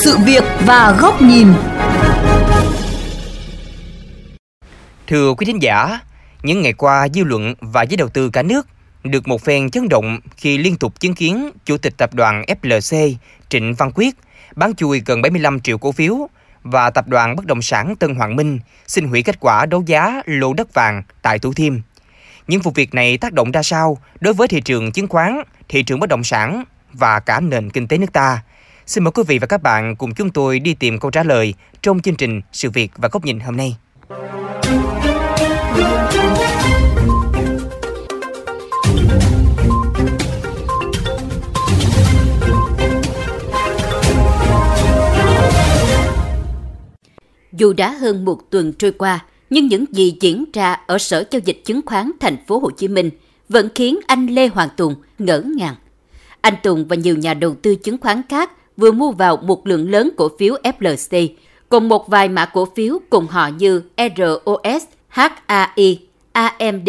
sự việc và góc nhìn. Thưa quý thính giả, những ngày qua dư luận và giới đầu tư cả nước được một phen chấn động khi liên tục chứng kiến Chủ tịch tập đoàn FLC Trịnh Văn Quyết bán chui gần 75 triệu cổ phiếu và tập đoàn bất động sản Tân Hoàng Minh xin hủy kết quả đấu giá lô đất vàng tại Thủ Thiêm. Những vụ việc này tác động ra sao đối với thị trường chứng khoán, thị trường bất động sản và cả nền kinh tế nước ta? Xin mời quý vị và các bạn cùng chúng tôi đi tìm câu trả lời trong chương trình Sự việc và góc nhìn hôm nay. Dù đã hơn một tuần trôi qua, nhưng những gì diễn ra ở Sở Giao dịch Chứng khoán Thành phố Hồ Chí Minh vẫn khiến anh Lê Hoàng Tùng ngỡ ngàng. Anh Tùng và nhiều nhà đầu tư chứng khoán khác vừa mua vào một lượng lớn cổ phiếu FLC, cùng một vài mã cổ phiếu cùng họ như ROS, HAI, AMD,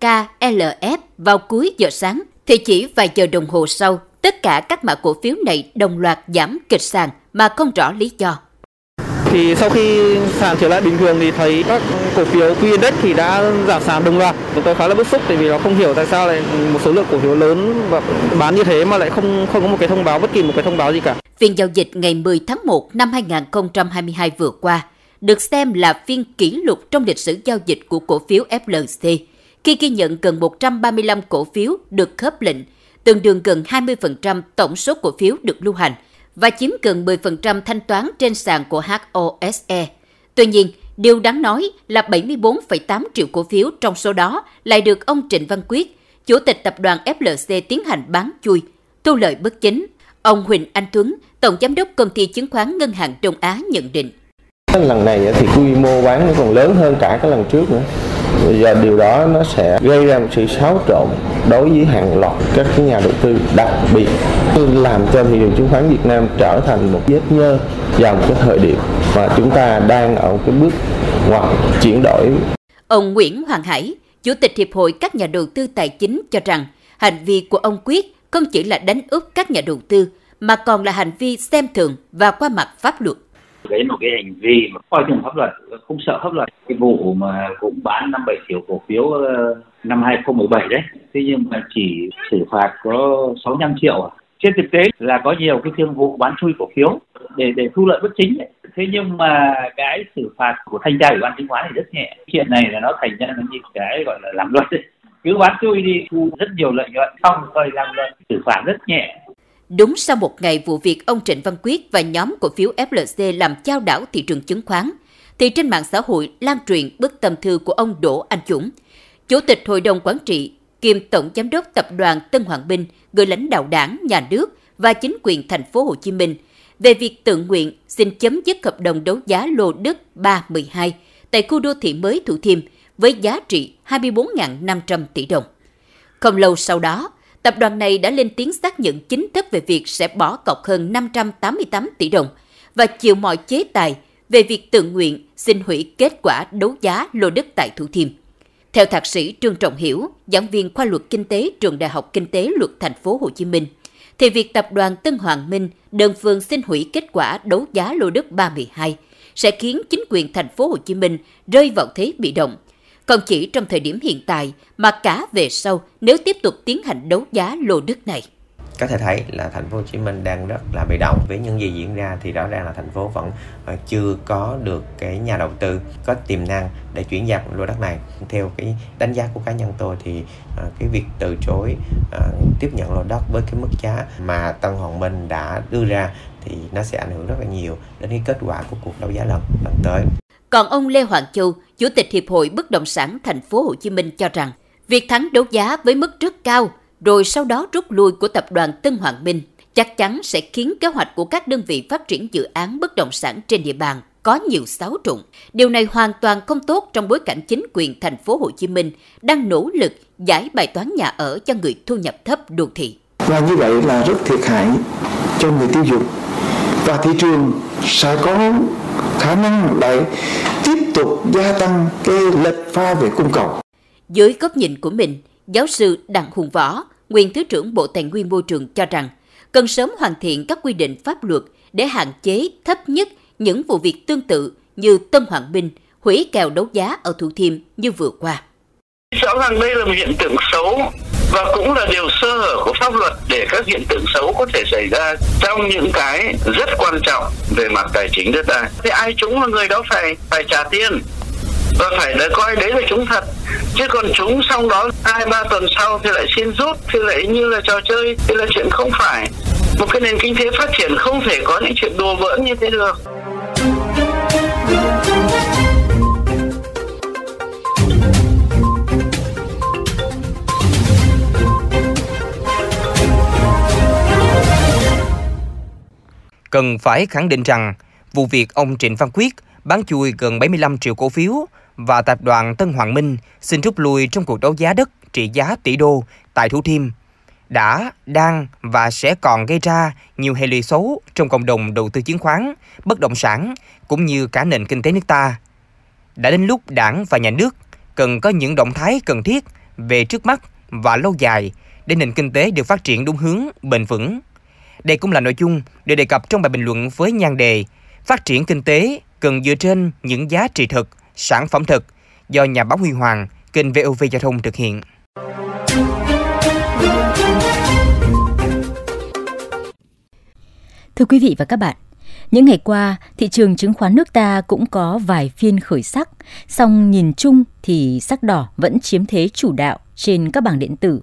KLF vào cuối giờ sáng, thì chỉ vài giờ đồng hồ sau, tất cả các mã cổ phiếu này đồng loạt giảm kịch sàn mà không rõ lý do thì sau khi sàn trở lại bình thường thì thấy các cổ phiếu quy index thì đã giảm sàn đồng loạt. Chúng tôi khá là bức xúc tại vì nó không hiểu tại sao lại một số lượng cổ phiếu lớn và bán như thế mà lại không không có một cái thông báo bất kỳ một cái thông báo gì cả. Phiên giao dịch ngày 10 tháng 1 năm 2022 vừa qua được xem là phiên kỷ lục trong lịch sử giao dịch của cổ phiếu FLC khi ghi nhận gần 135 cổ phiếu được khớp lệnh, tương đương gần 20% tổng số cổ phiếu được lưu hành và chiếm gần 10% thanh toán trên sàn của HOSE. Tuy nhiên, điều đáng nói là 74,8 triệu cổ phiếu trong số đó lại được ông Trịnh Văn Quyết, Chủ tịch tập đoàn FLC tiến hành bán chui, thu lợi bất chính. Ông Huỳnh Anh Tuấn, Tổng Giám đốc Công ty Chứng khoán Ngân hàng Đông Á nhận định. Lần này thì quy mô bán nó còn lớn hơn cả cái lần trước nữa và giờ điều đó nó sẽ gây ra một sự xáo trộn đối với hàng loạt các cái nhà đầu tư đặc biệt làm cho thị trường chứng khoán Việt Nam trở thành một vết nhơ vào một cái thời điểm mà chúng ta đang ở cái bước ngoặt chuyển đổi. Ông Nguyễn Hoàng Hải, Chủ tịch Hiệp hội các nhà đầu tư tài chính cho rằng hành vi của ông Quyết không chỉ là đánh úp các nhà đầu tư mà còn là hành vi xem thường và qua mặt pháp luật đấy là một cái hành vi mà coi thường pháp luật, không sợ pháp luật. Cái vụ mà cũng bán năm bảy triệu cổ phiếu ờ, năm 2017 đấy. Thế nhưng mà chỉ xử phạt có 65 triệu à. Trên thực tế là có nhiều cái thương vụ bán chui cổ phiếu để để thu lợi bất chính ấy. thế nhưng mà cái xử phạt của thanh tra ủy ban chứng khoán thì rất nhẹ. Chuyện này là nó thành ra nó như cái gọi là làm luật ấy. cứ bán chui đi, thu rất nhiều lợi nhuận, xong rồi làm luật, xử phạt rất nhẹ. Đúng sau một ngày vụ việc ông Trịnh Văn Quyết và nhóm cổ phiếu FLC làm chao đảo thị trường chứng khoán, thì trên mạng xã hội lan truyền bức tâm thư của ông Đỗ Anh Dũng, Chủ tịch Hội đồng Quản trị kiêm Tổng Giám đốc Tập đoàn Tân Hoàng Minh gửi lãnh đạo đảng, nhà nước và chính quyền thành phố Hồ Chí Minh về việc tự nguyện xin chấm dứt hợp đồng đấu giá lô đất 312 tại khu đô thị mới Thủ Thiêm với giá trị 24.500 tỷ đồng. Không lâu sau đó, tập đoàn này đã lên tiếng xác nhận chính thức về việc sẽ bỏ cọc hơn 588 tỷ đồng và chịu mọi chế tài về việc tự nguyện xin hủy kết quả đấu giá lô đất tại Thủ Thiêm. Theo thạc sĩ Trương Trọng Hiểu, giảng viên khoa luật kinh tế trường Đại học Kinh tế Luật Thành phố Hồ Chí Minh, thì việc tập đoàn Tân Hoàng Minh đơn phương xin hủy kết quả đấu giá lô đất 32 sẽ khiến chính quyền thành phố Hồ Chí Minh rơi vào thế bị động không chỉ trong thời điểm hiện tại mà cả về sau nếu tiếp tục tiến hành đấu giá lô đất này. Có thể thấy là thành phố Hồ Chí Minh đang rất là bị động với những gì diễn ra thì rõ ràng là thành phố vẫn uh, chưa có được cái nhà đầu tư có tiềm năng để chuyển giao lô đất này. Theo cái đánh giá của cá nhân tôi thì uh, cái việc từ chối uh, tiếp nhận lô đất với cái mức giá mà Tân Hoàng Minh đã đưa ra thì nó sẽ ảnh hưởng rất là nhiều đến cái kết quả của cuộc đấu giá lần lần tới. Còn ông Lê Hoàng Châu, Chủ tịch Hiệp hội Bất động sản Thành phố Hồ Chí Minh cho rằng, việc thắng đấu giá với mức rất cao, rồi sau đó rút lui của tập đoàn Tân Hoàng Minh chắc chắn sẽ khiến kế hoạch của các đơn vị phát triển dự án bất động sản trên địa bàn có nhiều xáo trộn. Điều này hoàn toàn không tốt trong bối cảnh chính quyền thành phố Hồ Chí Minh đang nỗ lực giải bài toán nhà ở cho người thu nhập thấp đô thị. Và như vậy là rất thiệt hại cho người tiêu dùng và thị trường sẽ có khả năng lại tiếp tục gia tăng cái lệch pha về cung cầu. Dưới góc nhìn của mình, giáo sư Đặng Hùng Võ, nguyên Thứ trưởng Bộ Tài nguyên Môi trường cho rằng cần sớm hoàn thiện các quy định pháp luật để hạn chế thấp nhất những vụ việc tương tự như Tân Hoàng Minh hủy kèo đấu giá ở Thủ Thiêm như vừa qua. Rõ ràng đây là một hiện tượng xấu và cũng là điều sơ hở của pháp luật để các hiện tượng xấu có thể xảy ra trong những cái rất quan trọng về mặt tài chính đất đai. Thì ai chúng là người đó phải phải trả tiền và phải để coi đấy là chúng thật. Chứ còn chúng xong đó hai, ba tuần sau thì lại xin rút, thì lại như là trò chơi, thì là chuyện không phải. Một cái nền kinh tế phát triển không thể có những chuyện đùa bỡn như thế được. Cần phải khẳng định rằng vụ việc ông Trịnh Văn Quyết bán chui gần 75 triệu cổ phiếu và tập đoàn Tân Hoàng Minh xin rút lui trong cuộc đấu giá đất trị giá tỷ đô tại Thủ Thiêm đã, đang và sẽ còn gây ra nhiều hệ lụy xấu trong cộng đồng đầu tư chứng khoán, bất động sản cũng như cả nền kinh tế nước ta. Đã đến lúc đảng và nhà nước cần có những động thái cần thiết về trước mắt và lâu dài để nền kinh tế được phát triển đúng hướng, bền vững. Đây cũng là nội dung được đề cập trong bài bình luận với nhan đề Phát triển kinh tế cần dựa trên những giá trị thực, sản phẩm thực do nhà báo Huy Hoàng, kênh VOV Giao thông thực hiện. Thưa quý vị và các bạn, những ngày qua, thị trường chứng khoán nước ta cũng có vài phiên khởi sắc, song nhìn chung thì sắc đỏ vẫn chiếm thế chủ đạo trên các bảng điện tử.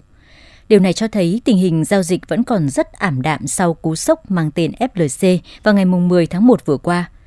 Điều này cho thấy tình hình giao dịch vẫn còn rất ảm đạm sau cú sốc mang tên FLC vào ngày 10 tháng 1 vừa qua –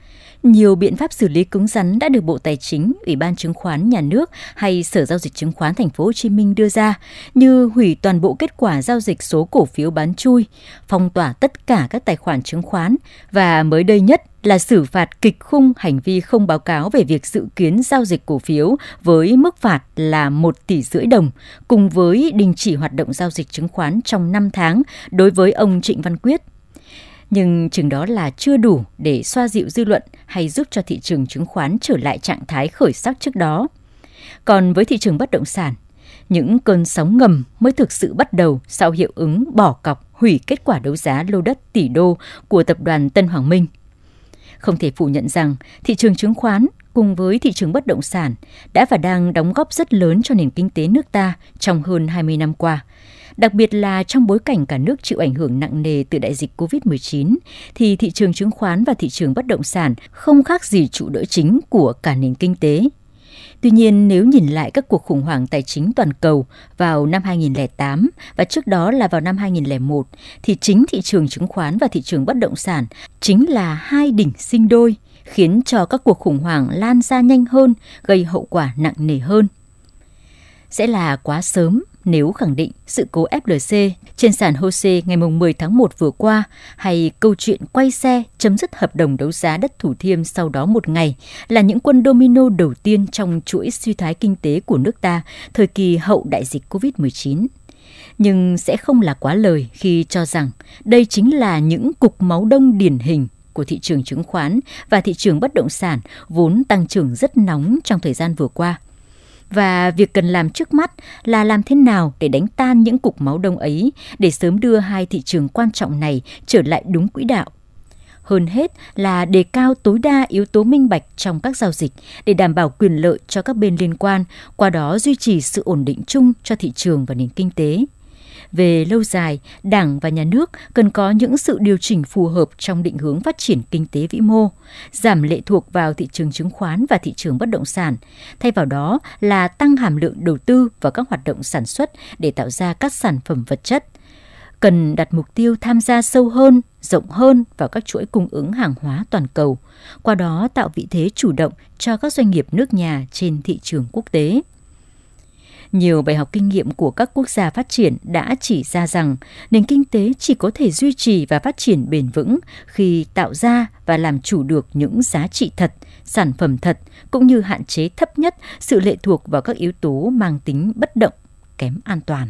nhiều biện pháp xử lý cứng rắn đã được Bộ Tài chính, Ủy ban chứng khoán nhà nước hay Sở giao dịch chứng khoán thành phố Hồ Chí Minh đưa ra, như hủy toàn bộ kết quả giao dịch số cổ phiếu bán chui, phong tỏa tất cả các tài khoản chứng khoán và mới đây nhất là xử phạt kịch khung hành vi không báo cáo về việc dự kiến giao dịch cổ phiếu với mức phạt là 1 tỷ rưỡi đồng, cùng với đình chỉ hoạt động giao dịch chứng khoán trong 5 tháng đối với ông Trịnh Văn Quyết, nhưng chừng đó là chưa đủ để xoa dịu dư luận hay giúp cho thị trường chứng khoán trở lại trạng thái khởi sắc trước đó. Còn với thị trường bất động sản, những cơn sóng ngầm mới thực sự bắt đầu sau hiệu ứng bỏ cọc hủy kết quả đấu giá lô đất tỷ đô của tập đoàn Tân Hoàng Minh. Không thể phủ nhận rằng thị trường chứng khoán cùng với thị trường bất động sản đã và đang đóng góp rất lớn cho nền kinh tế nước ta trong hơn 20 năm qua, Đặc biệt là trong bối cảnh cả nước chịu ảnh hưởng nặng nề từ đại dịch COVID-19, thì thị trường chứng khoán và thị trường bất động sản không khác gì trụ đỡ chính của cả nền kinh tế. Tuy nhiên, nếu nhìn lại các cuộc khủng hoảng tài chính toàn cầu vào năm 2008 và trước đó là vào năm 2001, thì chính thị trường chứng khoán và thị trường bất động sản chính là hai đỉnh sinh đôi, khiến cho các cuộc khủng hoảng lan ra nhanh hơn, gây hậu quả nặng nề hơn. Sẽ là quá sớm nếu khẳng định sự cố FLC trên sàn HOSE ngày 10 tháng 1 vừa qua hay câu chuyện quay xe chấm dứt hợp đồng đấu giá đất Thủ Thiêm sau đó một ngày là những quân domino đầu tiên trong chuỗi suy thoái kinh tế của nước ta thời kỳ hậu đại dịch COVID-19 nhưng sẽ không là quá lời khi cho rằng đây chính là những cục máu đông điển hình của thị trường chứng khoán và thị trường bất động sản vốn tăng trưởng rất nóng trong thời gian vừa qua. Và việc cần làm trước mắt là làm thế nào để đánh tan những cục máu đông ấy để sớm đưa hai thị trường quan trọng này trở lại đúng quỹ đạo. Hơn hết là đề cao tối đa yếu tố minh bạch trong các giao dịch để đảm bảo quyền lợi cho các bên liên quan, qua đó duy trì sự ổn định chung cho thị trường và nền kinh tế. Về lâu dài, Đảng và Nhà nước cần có những sự điều chỉnh phù hợp trong định hướng phát triển kinh tế vĩ mô, giảm lệ thuộc vào thị trường chứng khoán và thị trường bất động sản, thay vào đó là tăng hàm lượng đầu tư vào các hoạt động sản xuất để tạo ra các sản phẩm vật chất cần đặt mục tiêu tham gia sâu hơn, rộng hơn vào các chuỗi cung ứng hàng hóa toàn cầu, qua đó tạo vị thế chủ động cho các doanh nghiệp nước nhà trên thị trường quốc tế. Nhiều bài học kinh nghiệm của các quốc gia phát triển đã chỉ ra rằng nền kinh tế chỉ có thể duy trì và phát triển bền vững khi tạo ra và làm chủ được những giá trị thật, sản phẩm thật cũng như hạn chế thấp nhất sự lệ thuộc vào các yếu tố mang tính bất động, kém an toàn.